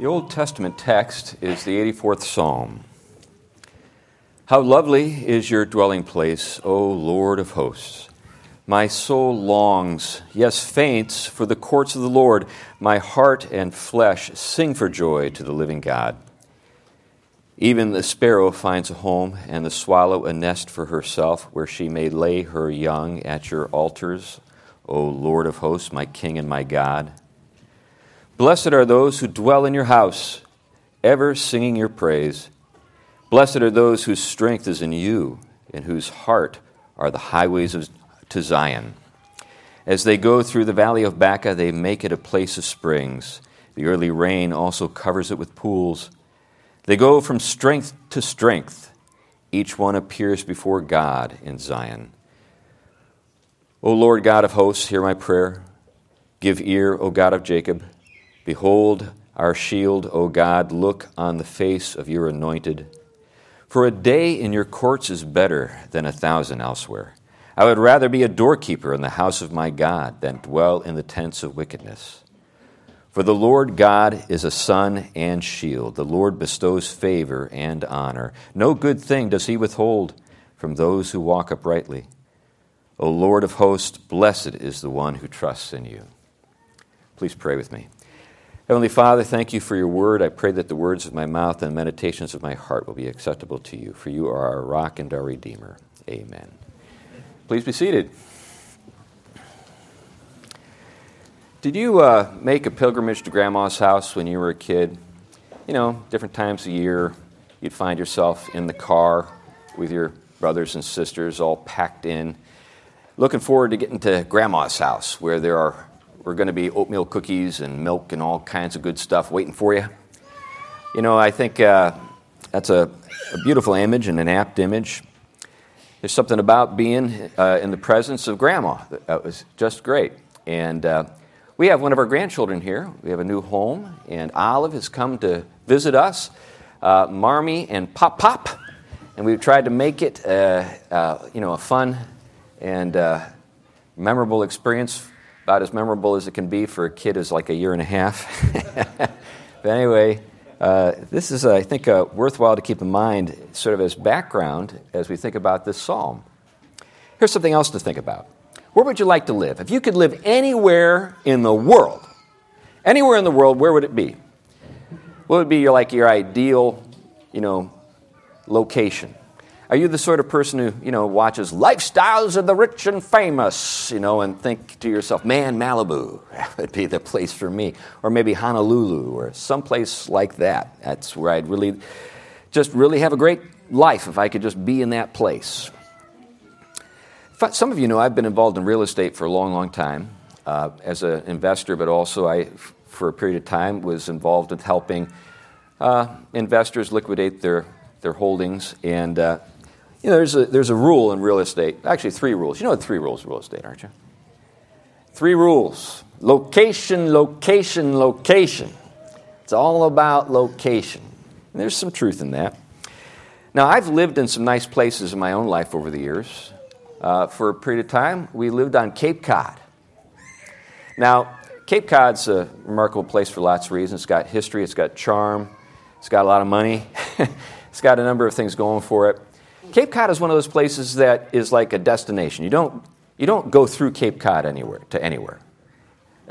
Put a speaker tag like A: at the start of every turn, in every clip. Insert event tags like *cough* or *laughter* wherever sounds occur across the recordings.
A: The Old Testament text is the 84th Psalm. How lovely is your dwelling place, O Lord of hosts! My soul longs, yes, faints, for the courts of the Lord. My heart and flesh sing for joy to the living God. Even the sparrow finds a home, and the swallow a nest for herself, where she may lay her young at your altars, O Lord of hosts, my King and my God. Blessed are those who dwell in your house, ever singing your praise. Blessed are those whose strength is in you, and whose heart are the highways of, to Zion. As they go through the valley of Baca, they make it a place of springs. The early rain also covers it with pools. They go from strength to strength. Each one appears before God in Zion. O Lord God of hosts, hear my prayer. Give ear, O God of Jacob. Behold our shield, O God, look on the face of your anointed. For a day in your courts is better than a thousand elsewhere. I would rather be a doorkeeper in the house of my God than dwell in the tents of wickedness. For the Lord God is a sun and shield. The Lord bestows favor and honor. No good thing does he withhold from those who walk uprightly. O Lord of hosts, blessed is the one who trusts in you. Please pray with me. Heavenly Father, thank you for your word. I pray that the words of my mouth and the meditations of my heart will be acceptable to you, for you are our rock and our redeemer. Amen. Please be seated. Did you uh, make a pilgrimage to Grandma's house when you were a kid? You know, different times a year, you'd find yourself in the car with your brothers and sisters all packed in, looking forward to getting to Grandma's house where there are we're going to be oatmeal cookies and milk and all kinds of good stuff waiting for you. You know, I think uh, that's a, a, beautiful image and an apt image. There's something about being uh, in the presence of grandma that was just great. And uh, we have one of our grandchildren here. We have a new home, and Olive has come to visit us, uh, Marmy and Pop Pop. And we've tried to make it, uh, uh, you know, a fun and memorable experience about as memorable as it can be for a kid who's like a year and a half. *laughs* but anyway, uh, this is, I think, uh, worthwhile to keep in mind, sort of as background as we think about this psalm. Here's something else to think about. Where would you like to live? If you could live anywhere in the world, anywhere in the world, where would it be? What would be your, like your ideal, you know, location? Are you the sort of person who, you know, watches lifestyles of the rich and famous, you know, and think to yourself, man, Malibu, *laughs* that would be the place for me. Or maybe Honolulu or someplace like that. That's where I'd really, just really have a great life if I could just be in that place. Some of you know I've been involved in real estate for a long, long time uh, as an investor, but also I, for a period of time, was involved in helping uh, investors liquidate their, their holdings. And uh, you know, there's a, there's a rule in real estate, actually, three rules. You know the three rules of real estate, aren't you? Three rules location, location, location. It's all about location. And there's some truth in that. Now, I've lived in some nice places in my own life over the years. Uh, for a period of time, we lived on Cape Cod. Now, Cape Cod's a remarkable place for lots of reasons. It's got history, it's got charm, it's got a lot of money, *laughs* it's got a number of things going for it. Cape Cod is one of those places that is like a destination. You don't, you don't go through Cape Cod anywhere to anywhere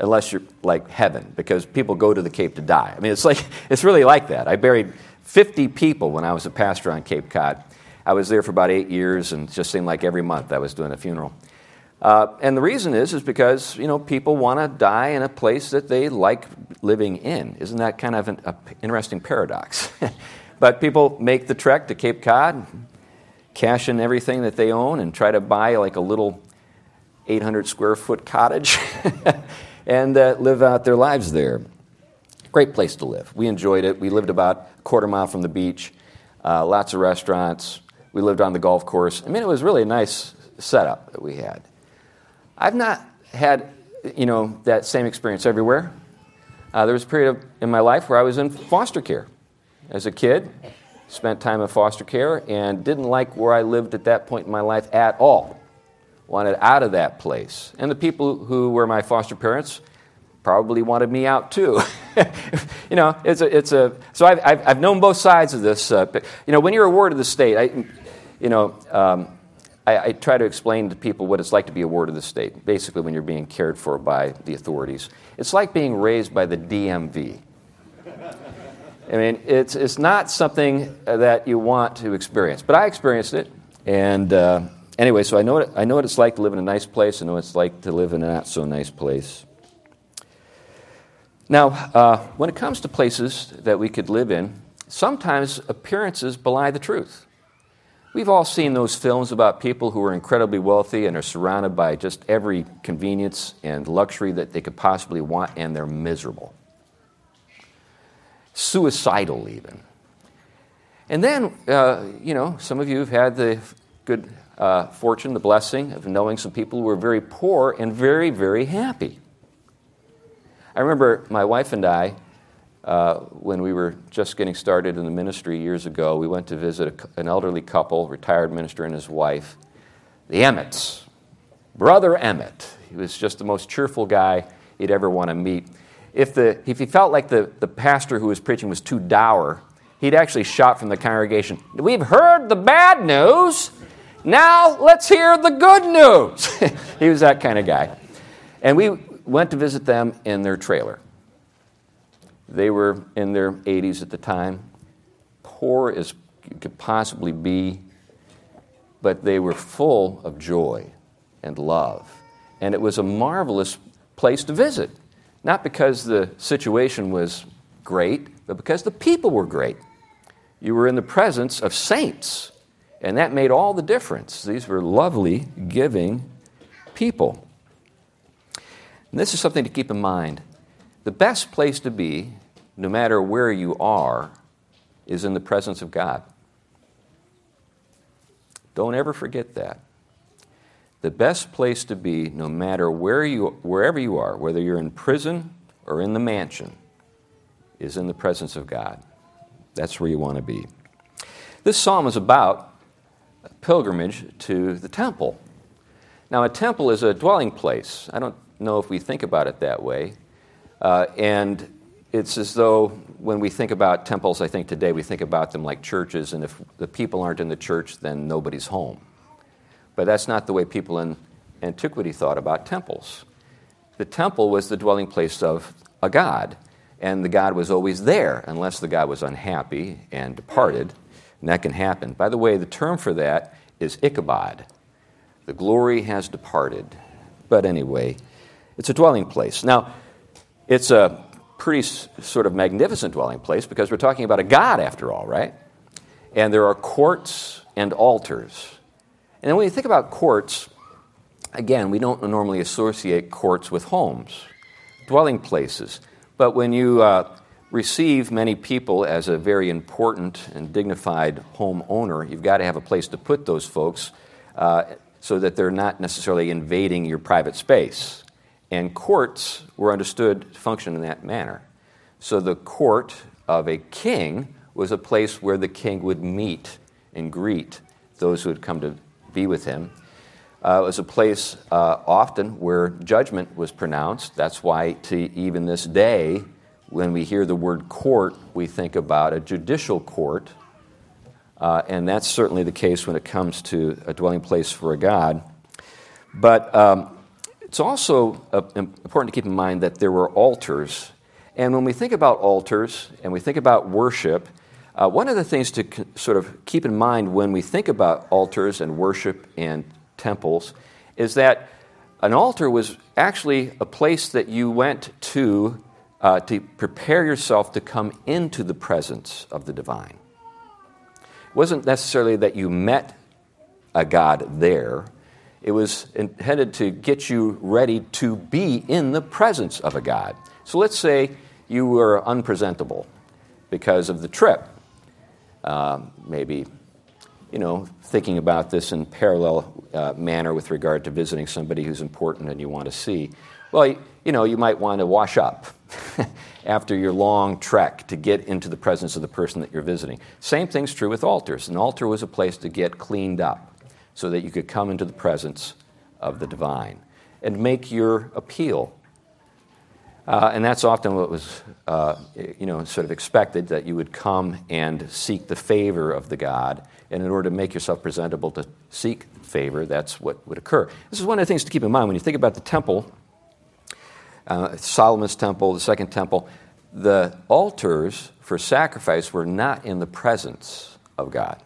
A: unless you're like heaven because people go to the Cape to die. I mean, it's like *laughs* it's really like that. I buried 50 people when I was a pastor on Cape Cod. I was there for about eight years, and just seemed like every month I was doing a funeral. Uh, and the reason is is because you know people want to die in a place that they like living in. Isn't that kind of an interesting paradox? *laughs* but people make the trek to Cape Cod, cash in everything that they own and try to buy like a little 800 square foot cottage *laughs* and uh, live out their lives there. Great place to live. We enjoyed it. We lived about a quarter mile from the beach, uh, lots of restaurants. We lived on the golf course. I mean, it was really a nice setup that we had. I've not had, you know, that same experience everywhere. Uh, there was a period of, in my life where I was in foster care as a kid spent time in foster care and didn't like where I lived at that point in my life at all. Wanted out of that place. And the people who were my foster parents probably wanted me out too. *laughs* you know, it's a, it's a so I've, I've, I've known both sides of this. Uh, you know, when you're a ward of the state, I, you know, um, I, I, try to explain to people what it's like to be a ward of the state. Basically, when you're being cared for by the authorities, it's like being raised by the DMV. I mean, it's, it's not something that you want to experience, but I experienced it, and uh, anyway, so I know, what, I know what it's like to live in a nice place. I know what it's like to live in a not so nice place. Now, uh, when it comes to places that we could live in, sometimes appearances belie the truth. We've all seen those films about people who are incredibly wealthy and are surrounded by just every convenience and luxury that they could possibly want, and they're miserable. Suicidal, even. And then, uh, you know, some of you have had the good uh, fortune, the blessing of knowing some people who were very poor and very, very happy. I remember my wife and I, uh, when we were just getting started in the ministry years ago, we went to visit a, an elderly couple, retired minister and his wife, the Emmets. Brother Emmett. He was just the most cheerful guy you'd ever want to meet. If, the, if he felt like the, the pastor who was preaching was too dour, he'd actually shout from the congregation, We've heard the bad news. Now let's hear the good news. *laughs* he was that kind of guy. And we went to visit them in their trailer. They were in their 80s at the time, poor as could possibly be, but they were full of joy and love. And it was a marvelous place to visit, not because the situation was great, but because the people were great. You were in the presence of saints and that made all the difference. These were lovely, giving people. And this is something to keep in mind. The best place to be, no matter where you are, is in the presence of God. Don't ever forget that. The best place to be, no matter where you, wherever you are, whether you're in prison or in the mansion, is in the presence of God. That's where you want to be. This psalm is about pilgrimage to the temple. Now, a temple is a dwelling place. I don't know if we think about it that way. Uh, and it's as though when we think about temples, I think today we think about them like churches, and if the people aren't in the church, then nobody's home. But that's not the way people in antiquity thought about temples. The temple was the dwelling place of a god, and the god was always there unless the god was unhappy and departed and that can happen. By the way, the term for that is Ichabod. The glory has departed. But anyway, it's a dwelling place. Now, it's a pretty sort of magnificent dwelling place because we're talking about a God after all, right? And there are courts and altars. And then when you think about courts, again, we don't normally associate courts with homes, dwelling places. But when you uh, receive many people as a very important and dignified homeowner, you've got to have a place to put those folks uh, so that they're not necessarily invading your private space. And courts were understood to function in that manner. So the court of a king was a place where the king would meet and greet those who had come to be with him. Uh, it was a place uh, often where judgment was pronounced. That's why, to even this day, when we hear the word court, we think about a judicial court, uh, and that's certainly the case when it comes to a dwelling place for a God. But um, it's also uh, important to keep in mind that there were altars. And when we think about altars and we think about worship, uh, one of the things to sort of keep in mind when we think about altars and worship and temples is that an altar was actually a place that you went to uh, to prepare yourself to come into the presence of the divine. It wasn't necessarily that you met a God there, it was intended to get you ready to be in the presence of a God. So let's say you were unpresentable because of the trip. Uh, maybe, you know, thinking about this in parallel uh, manner with regard to visiting somebody who's important and you want to see. Well, you know, you might want to wash up *laughs* after your long trek to get into the presence of the person that you're visiting. Same thing's true with altars. An altar was a place to get cleaned up so that you could come into the presence of the divine and make your appeal. Uh, and that's often what was, uh, you know, sort of expected that you would come and seek the favor of the God. And in order to make yourself presentable to seek favor, that's what would occur. This is one of the things to keep in mind when you think about the temple, uh, Solomon's temple, the second temple. The altars for sacrifice were not in the presence of God.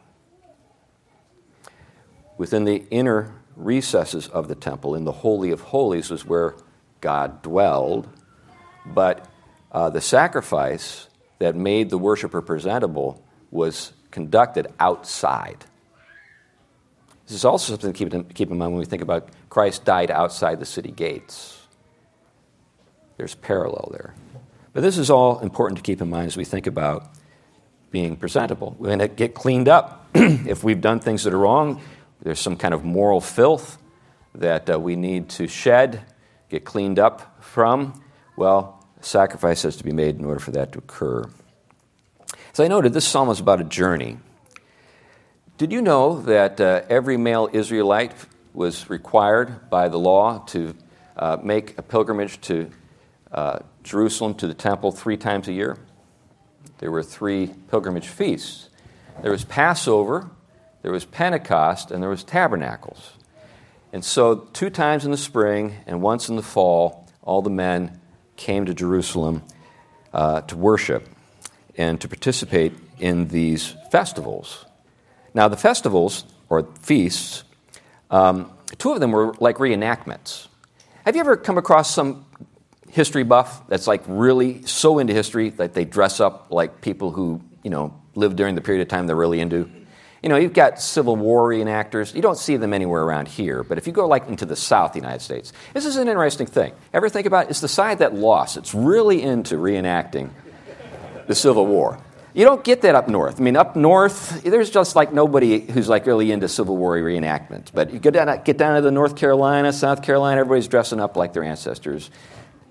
A: Within the inner recesses of the temple, in the Holy of Holies, was where God dwelled but uh, the sacrifice that made the worshiper presentable was conducted outside. This is also something to keep in, keep in mind when we think about Christ died outside the city gates. There's parallel there. But this is all important to keep in mind as we think about being presentable. We're going to get cleaned up. *clears throat* if we've done things that are wrong, there's some kind of moral filth that uh, we need to shed, get cleaned up from. Well, sacrifice has to be made in order for that to occur. As I noted, this psalm is about a journey. Did you know that uh, every male Israelite was required by the law to uh, make a pilgrimage to uh, Jerusalem to the temple three times a year? There were three pilgrimage feasts. There was Passover, there was Pentecost, and there was Tabernacles. And so, two times in the spring and once in the fall, all the men came to Jerusalem uh, to worship and to participate in these festivals. Now, the festivals, or feasts, um, two of them were like reenactments. Have you ever come across some history buff that's like really so into history that they dress up like people who, you know, lived during the period of time they're really into? You know, you've got Civil War reenactors. You don't see them anywhere around here. But if you go like into the South, of the United States, this is an interesting thing. Ever think about it? It's the side that lost. It's really into reenacting the Civil War. You don't get that up north. I mean, up north, there's just like nobody who's like really into Civil War reenactment. But you get down, get down to the North Carolina, South Carolina, everybody's dressing up like their ancestors,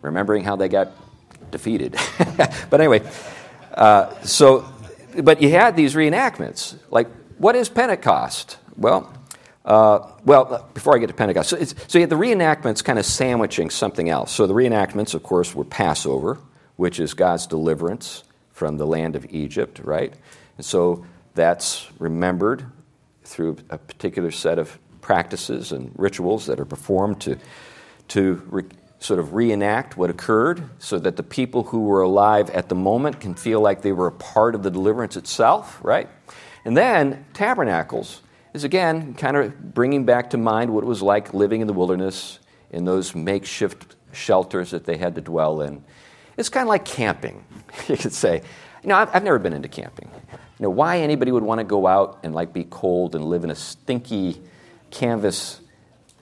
A: remembering how they got defeated. *laughs* but anyway, uh, so, but you had these reenactments. Like what is Pentecost? Well, uh, well, before I get to Pentecost, so, so the reenactments kind of sandwiching something else. So the reenactments, of course, were Passover, which is God's deliverance from the land of Egypt, right? And so that's remembered through a particular set of practices and rituals that are performed to, to re, sort of reenact what occurred so that the people who were alive at the moment can feel like they were a part of the deliverance itself, right? And then tabernacles is again kind of bringing back to mind what it was like living in the wilderness in those makeshift shelters that they had to dwell in. It's kind of like camping, *laughs* you could say. You know, I've, I've never been into camping. You know, why anybody would want to go out and like be cold and live in a stinky canvas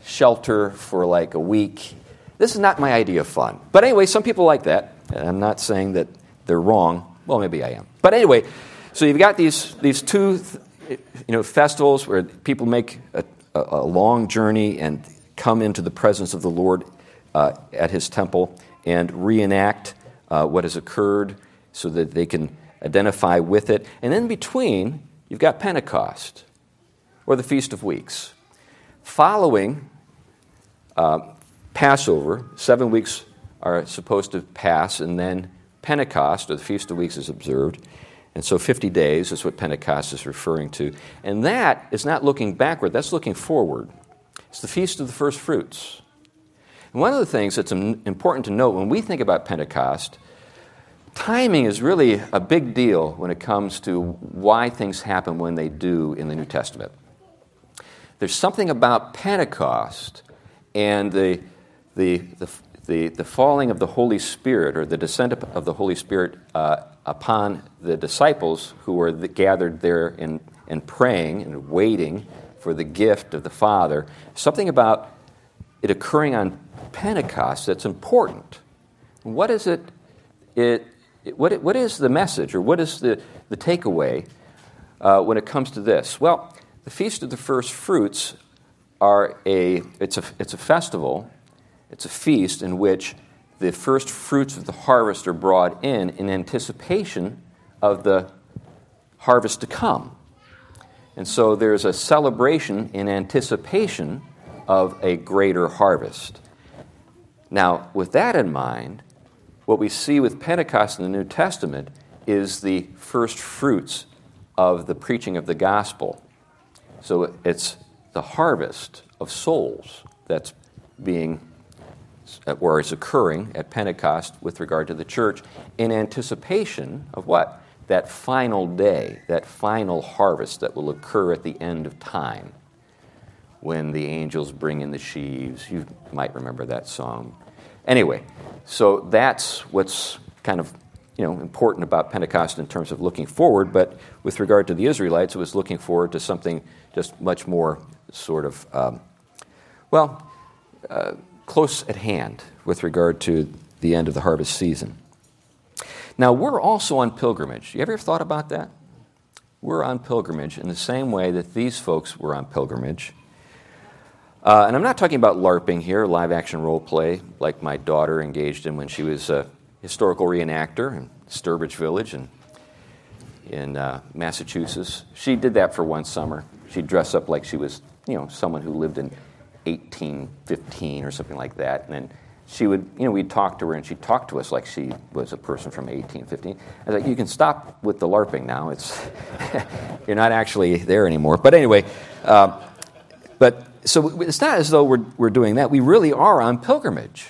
A: shelter for like a week. This is not my idea of fun. But anyway, some people like that. I'm not saying that they're wrong. Well, maybe I am. But anyway, so you've got these, these two you know, festivals where people make a, a, long journey and come into the presence of the Lord uh, at his temple and reenact uh, what has occurred so that they can identify with it. And in between, you've got Pentecost or the Feast of Weeks. Following uh, Passover, seven weeks are supposed to pass, and then Pentecost or the Feast of Weeks is observed. And so 50 days is what Pentecost is referring to. And that is not looking backward, that's looking forward. It's the Feast of the First Fruits. And one of the things that's important to note when we think about Pentecost, timing is really a big deal when it comes to why things happen when they do in the New Testament. There's something about Pentecost and the, the, the, the, the falling of the Holy Spirit or the descent of the Holy Spirit uh, upon the disciples who were gathered there and, and praying and waiting for the gift of the Father, something about it occurring on Pentecost that's important. What is it? It, it what, what is the message or what is the, the takeaway uh, when it comes to this? Well, the Feast of the First Fruits are a, it's a, it's a festival, it's a feast in which the first fruits of the harvest are brought in in anticipation of the harvest to come. And so there's a celebration in anticipation of a greater harvest. Now, with that in mind, what we see with Pentecost in the New Testament is the first fruits of the preaching of the gospel. So it's the harvest of souls that's being or is occurring at Pentecost with regard to the church in anticipation of what? That final day, that final harvest that will occur at the end of time when the angels bring in the sheaves. You might remember that song. Anyway, so that's what's kind of you know, important about Pentecost in terms of looking forward, but with regard to the Israelites, it was looking forward to something just much more sort of, um, well, uh, close at hand with regard to the end of the harvest season. Now, we're also on pilgrimage. You ever thought about that? We're on pilgrimage in the same way that these folks were on pilgrimage. Uh, and I'm not talking about LARPing here, live action role play, like my daughter engaged in when she was a historical reenactor in Sturbridge Village in, in uh, Massachusetts. She did that for one summer. She'd dress up like she was, you know, someone who lived in 1815 or something like that. And then she would, you know, we'd talk to her and she'd talk to us like she was a person from 1815. I was like, you can stop with the LARPing now. It's, *laughs* you're not actually there anymore. But anyway, uh, but so it's not as though we're, we're doing that. We really are on pilgrimage.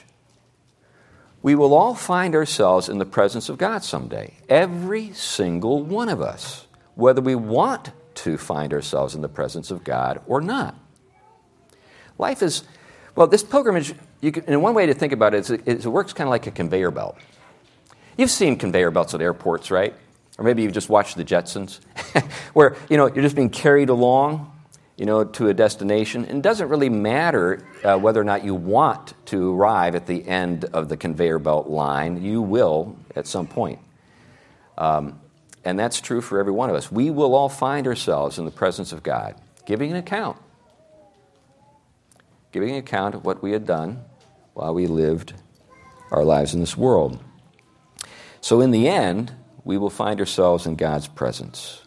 A: We will all find ourselves in the presence of God someday. Every single one of us, whether we want to find ourselves in the presence of God or not. Life is, well, this pilgrimage, you can, and one way to think about it is it, it works kind of like a conveyor belt. You've seen conveyor belts at airports, right? Or maybe you've just watched the Jetsons, *laughs* where, you know, you're just being carried along, you know, to a destination. And it doesn't really matter uh, whether or not you want to arrive at the end of the conveyor belt line. You will at some point. Um, and that's true for every one of us. We will all find ourselves in the presence of God, giving an account giving account of what we had done while we lived our lives in this world. So, in the end, we will find ourselves in God's presence.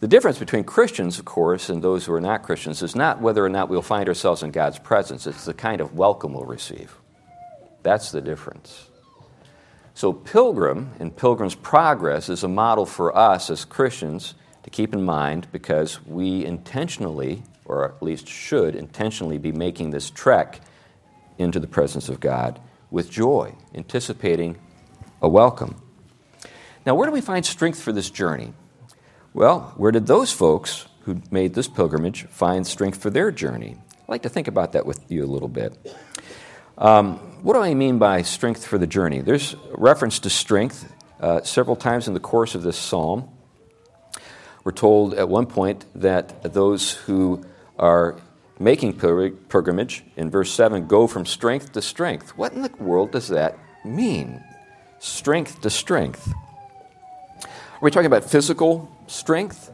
A: The difference between Christians, of course, and those who are not Christians is not whether or not we'll find ourselves in God's presence, it's the kind of welcome we'll receive. That's the difference. So, Pilgrim and Pilgrim's Progress is a model for us as Christians to keep in mind because we intentionally or at least should intentionally be making this trek into the presence of God with joy, anticipating a welcome. Now, where do we find strength for this journey? Well, where did those folks who made this pilgrimage find strength for their journey? I'd like to think about that with you a little bit. Um, what do I mean by strength for the journey? There's reference to strength uh, several times in the course of this psalm. We're told at one point that those who are making pilgrimage, in verse 7, go from strength to strength. What in the world does that mean? Strength to strength. Are we talking about physical strength?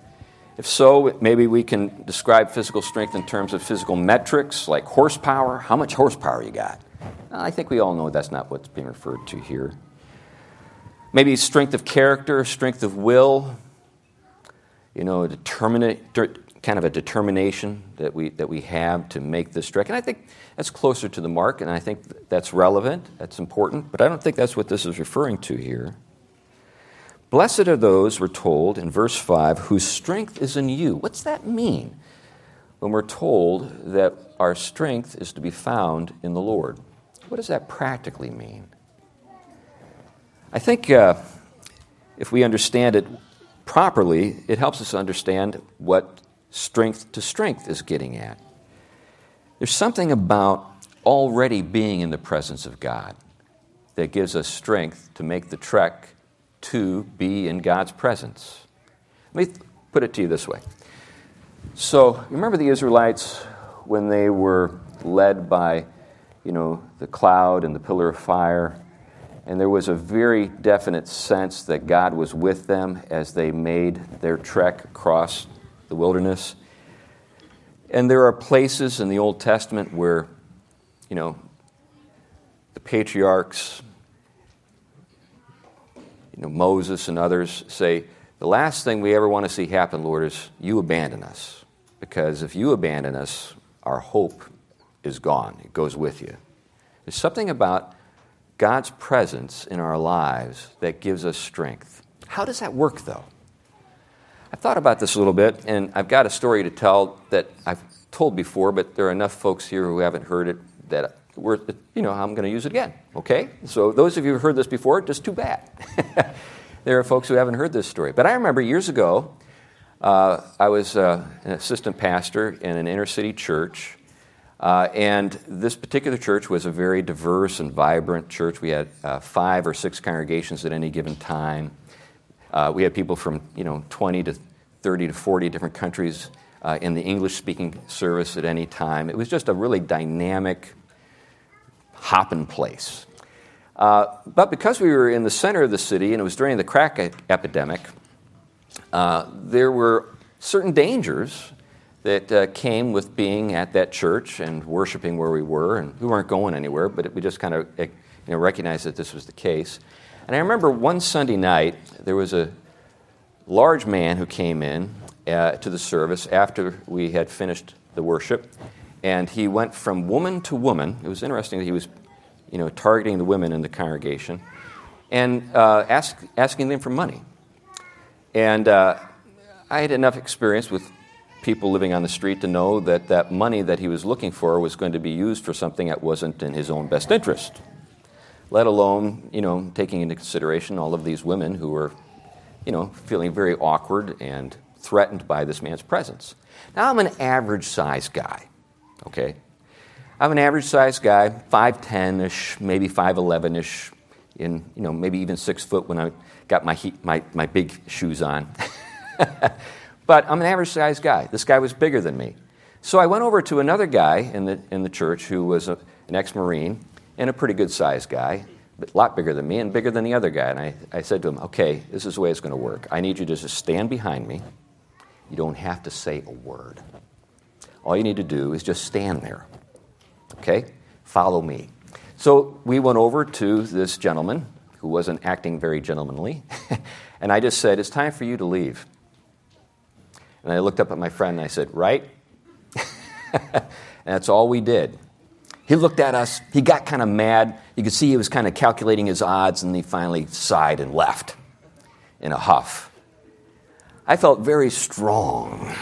A: If so, maybe we can describe physical strength in terms of physical metrics like horsepower. How much horsepower you got? I think we all know that's not what's being referred to here. Maybe strength of character, strength of will, you know, determinate, kind of a determination that we, that we have to make this trek. And I think that's closer to the mark, and I think that's relevant, that's important, but I don't think that's what this is referring to here. Blessed are those, we're told in verse 5, whose strength is in you. What's that mean when we're told that our strength is to be found in the Lord? What does that practically mean? I think uh, if we understand it properly, it helps us understand what strength to strength is getting at. There's something about already being in the presence of God that gives us strength to make the trek to be in God's presence. Let me put it to you this way. So, remember the Israelites when they were led by, you know, the cloud and the pillar of fire, and there was a very definite sense that God was with them as they made their trek across the wilderness. And there are places in the Old Testament where, you know, the patriarchs, you know, Moses and others say, the last thing we ever want to see happen, Lord, is you abandon us. Because if you abandon us, our hope is gone. It goes with you. There's something about God's presence in our lives that gives us strength. How does that work, though? I've thought about this a little bit, and I've got a story to tell that I've told before, but there are enough folks here who haven't heard it that we're, you know, I'm going to use it again. Okay? So those of you who have heard this before, just too bad. *laughs* there are folks who haven't heard this story. But I remember years ago, uh, I was uh, an assistant pastor in an inner city church. Uh, and this particular church was a very diverse and vibrant church. We had uh, five or six congregations at any given time. Uh, we had people from you know 20 to 30 to 40 different countries uh, in the English speaking service at any time. It was just a really dynamic, hopping place. Uh, but because we were in the center of the city and it was during the crack epidemic, there were certain dangers that came with being at that church and worshiping where we were. And we weren't going anywhere, but we just kind of you know, recognized that this was the case. And I remember one Sunday night, there was a large man who came in uh, to the service after we had finished the worship. And he went from woman to woman. It was interesting that he was you know, targeting the women in the congregation and uh, ask, asking them for money. And uh, I had enough experience with people living on the street to know that that money that he was looking for was going to be used for something that wasn't in his own best interest. Let alone, you know, taking into consideration all of these women who were, you know, feeling very awkward and threatened by this man's presence. Now, I'm an average sized guy, okay? I'm an average sized guy, 5'10 ish, maybe 5'11 ish, in, you know, maybe even six foot when I got my, heat, my, my big shoes on. *laughs* but I'm an average sized guy. This guy was bigger than me. So I went over to another guy in the, in the church who was a, an ex Marine and a pretty good sized guy, a lot bigger than me and bigger than the other guy. And I, I said to him, Okay, this is the way it's going to work. I need you to just stand behind me. You don't have to say a word. All you need to do is just stand there. Okay? Follow me. So we went over to this gentleman who wasn't acting very gentlemanly, *laughs* and I just said, It's time for you to leave. And I looked up at my friend and I said, Right? and *laughs* that's all we did. He looked at us, he got kind of mad. You could see he was kind of calculating his odds, and he finally sighed and left in a huff. I felt very strong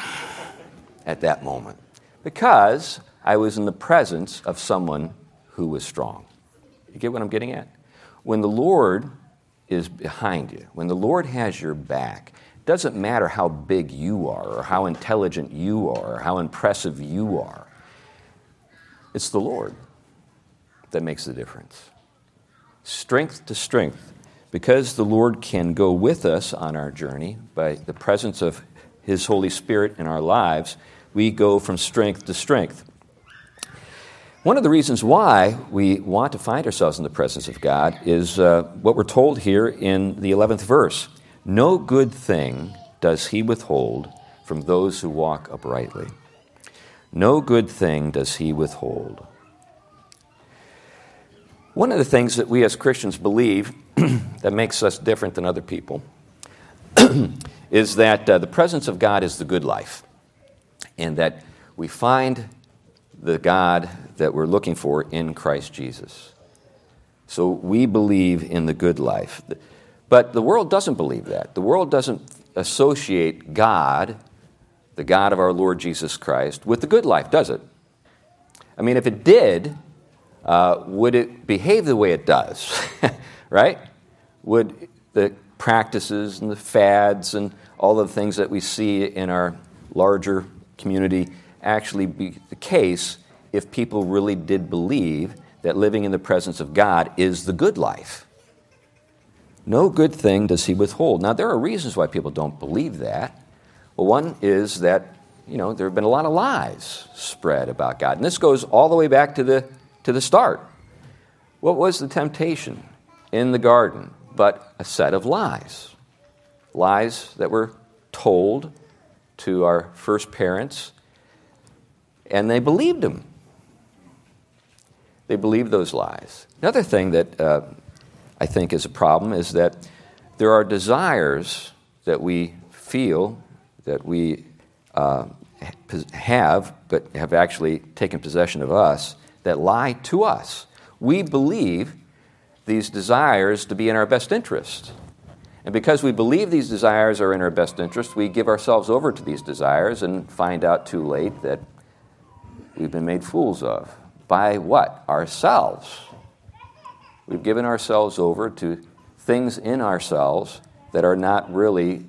A: at that moment because I was in the presence of someone who was strong. You get what I'm getting at? When the Lord is behind you, when the Lord has your back, it doesn't matter how big you are or how intelligent you are or how impressive you are. It's the Lord that makes the difference. Strength to strength. Because the Lord can go with us on our journey by the presence of His Holy Spirit in our lives, we go from strength to strength. One of the reasons why we want to find ourselves in the presence of God is uh, what we're told here in the 11th verse No good thing does He withhold from those who walk uprightly. No good thing does He withhold. One of the things that we as Christians believe *clears throat* that makes us different than other people *clears throat* is that uh, the presence of God is the good life, and that we find the God that we're looking for in Christ Jesus. So we believe in the good life. But the world doesn't believe that. The world doesn't associate God, the God of our Lord Jesus Christ, with the good life, does it? I mean, if it did, uh, would it behave the way it does? *laughs* right? Would the practices and the fads and all the things that we see in our larger community actually be the case if people really did believe that living in the presence of God is the good life? No good thing does he withhold. Now, there are reasons why people don't believe that. Well, one is that, you know, there have been a lot of lies spread about God. And this goes all the way back to the to the start. What was the temptation in the garden but a set of lies? Lies that were told to our first parents, and they believed them. They believed those lies. Another thing that uh, I think is a problem is that there are desires that we feel that we uh, have, but have actually taken possession of us that lie to us. We believe these desires to be in our best interest. And because we believe these desires are in our best interest, we give ourselves over to these desires and find out too late that we've been made fools of. By what? Ourselves. We've given ourselves over to things in ourselves that are not really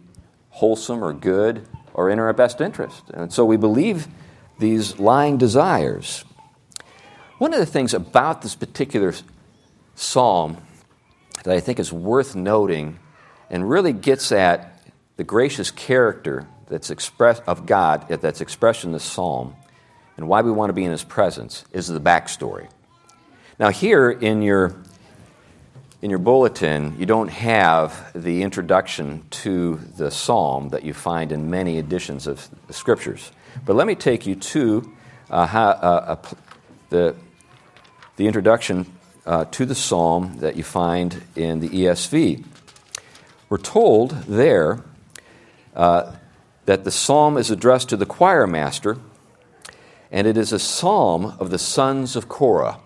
A: wholesome or good or in our best interest. And so we believe these lying desires. One of the things about this particular psalm that I think is worth noting and really gets at the gracious character that's expressed of God that's expressed in this psalm and why we want to be in his presence is the backstory. Now here in your in your bulletin, you don't have the introduction to the psalm that you find in many editions of the scriptures. But let me take you to uh, how, uh, the, the introduction uh, to the psalm that you find in the ESV. We're told there uh, that the psalm is addressed to the choir master, and it is a psalm of the sons of Korah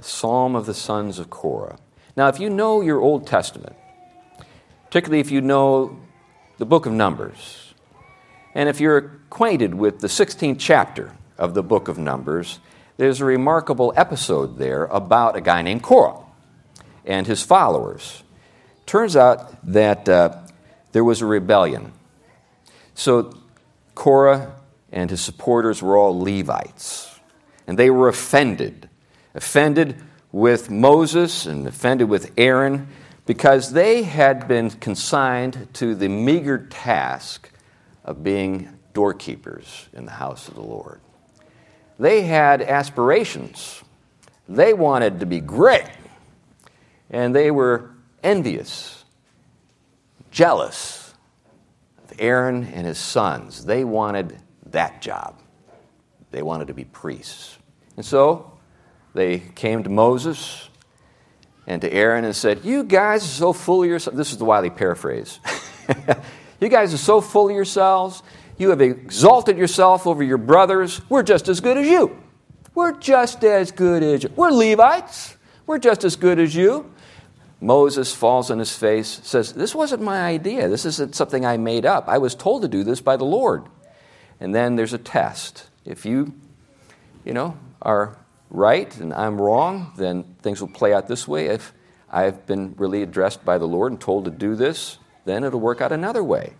A: psalm of the sons of Korah. Now, if you know your Old Testament, particularly if you know the book of Numbers, and if you're acquainted with the 16th chapter of the book of Numbers, there's a remarkable episode there about a guy named Korah and his followers. Turns out that uh, there was a rebellion. So Korah and his supporters were all Levites, and they were offended offended with Moses and offended with Aaron because they had been consigned to the meager task of being doorkeepers in the house of the Lord. They had aspirations. They wanted to be great. And they were envious, jealous of Aaron and his sons. They wanted that job. They wanted to be priests. And so they came to Moses and to Aaron and said, You guys are so full of yourselves. This is the Wiley paraphrase. *laughs* you guys are so full of yourselves. You have exalted yourself over your brothers. We're just as good as you. We're just as good as you. We're Levites. We're just as good as you. Moses falls on his face, says, This wasn't my idea. This isn't something I made up. I was told to do this by the Lord. And then there's a test. If you, you know, are right and I'm wrong, then things will play out this way. If I've been really addressed by the Lord and told to do this, then it'll work out another way.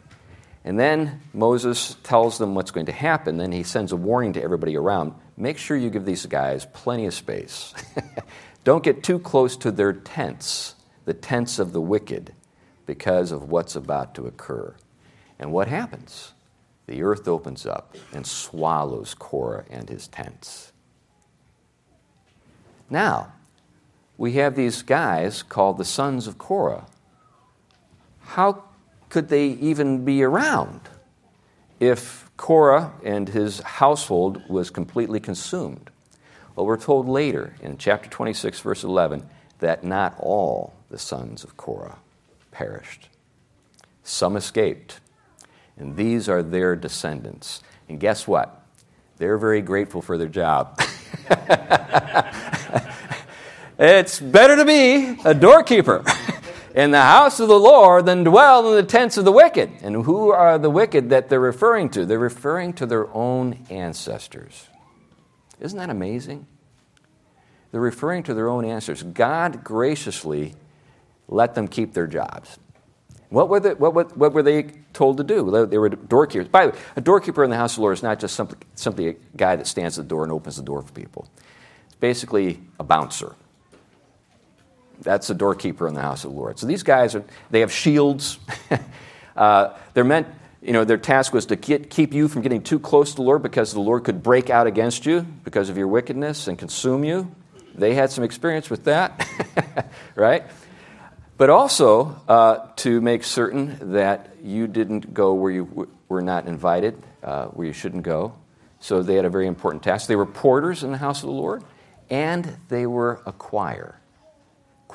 A: And then Moses tells them what's going to happen. Then he sends a warning to everybody around make sure you give these guys plenty of space. *laughs* Don't get too close to their tents, the tents of the wicked, because of what's about to occur. And what happens? The earth opens up and swallows Korah and his tents. Now, we have these guys called the sons of Korah. How could they even be around if Korah and his household was completely consumed? Well, we're told later in chapter 26, verse 11, that not all the sons of Korah perished. Some escaped, and these are their descendants. And guess what? They're very grateful for their job. *laughs* it's better to be a doorkeeper *laughs* in the house of the Lord than dwell in the tents of the wicked. And who are the wicked that they're referring to? They're referring to their own ancestors. Isn't that amazing? They're referring to their own ancestors. God graciously let them keep their jobs. What were, they, what, what, what were they told to do? They were doorkeepers. By the way, a doorkeeper in the house of the Lord is not just simply, simply a guy that stands at the door and opens the door for people. It's basically a bouncer. That's the doorkeeper in the house of the Lord. So these guys are, they have shields. *laughs* uh, they're meant, you know, their task was to get, keep you from getting too close to the Lord because the Lord could break out against you because of your wickedness and consume you. They had some experience with that, *laughs* right? but also uh, to make certain that you didn't go where you w- were not invited, uh, where you shouldn't go. So they had a very important task. They were porters in the house of the Lord, and they were a choir.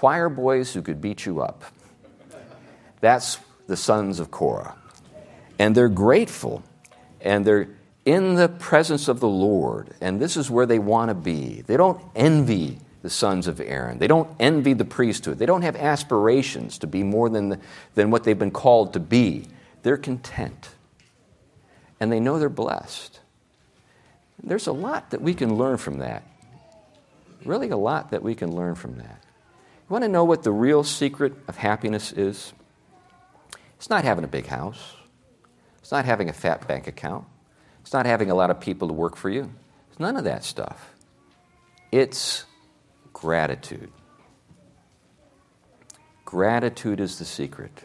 A: Choir boys who could beat you up. That's the sons of Korah. And they're grateful, and they're in the presence of the Lord, and this is where they want to be. They don't envy the sons of Aaron. They don't envy the priesthood. They don't have aspirations to be more than, the, than what they've been called to be. They're content. And they know they're blessed. There's a lot that we can learn from that. Really, a lot that we can learn from that. You want to know what the real secret of happiness is? It's not having a big house, it's not having a fat bank account, it's not having a lot of people to work for you. It's none of that stuff. It's gratitude. Gratitude is the secret.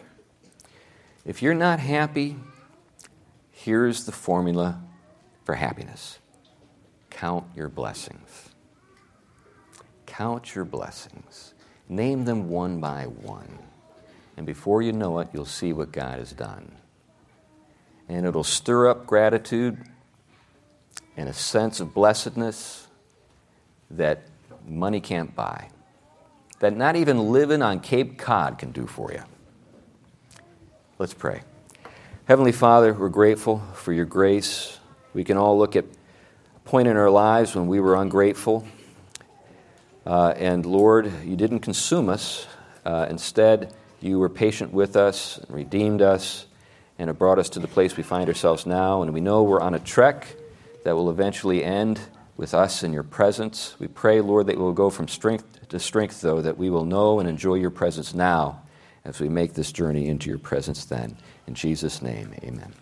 A: If you're not happy, here's the formula for happiness count your blessings. Count your blessings. Name them one by one. And before you know it, you'll see what God has done. And it'll stir up gratitude and a sense of blessedness that money can't buy, that not even living on Cape Cod can do for you. Let's pray. Heavenly Father, we're grateful for your grace. We can all look at a point in our lives when we were ungrateful. Uh, and Lord, you didn't consume us. Uh, instead, you were patient with us, redeemed us, and have brought us to the place we find ourselves now. And we know we're on a trek that will eventually end with us in your presence. We pray, Lord, that we will go from strength to strength, though, that we will know and enjoy your presence now as we make this journey into your presence then. In Jesus' name, amen.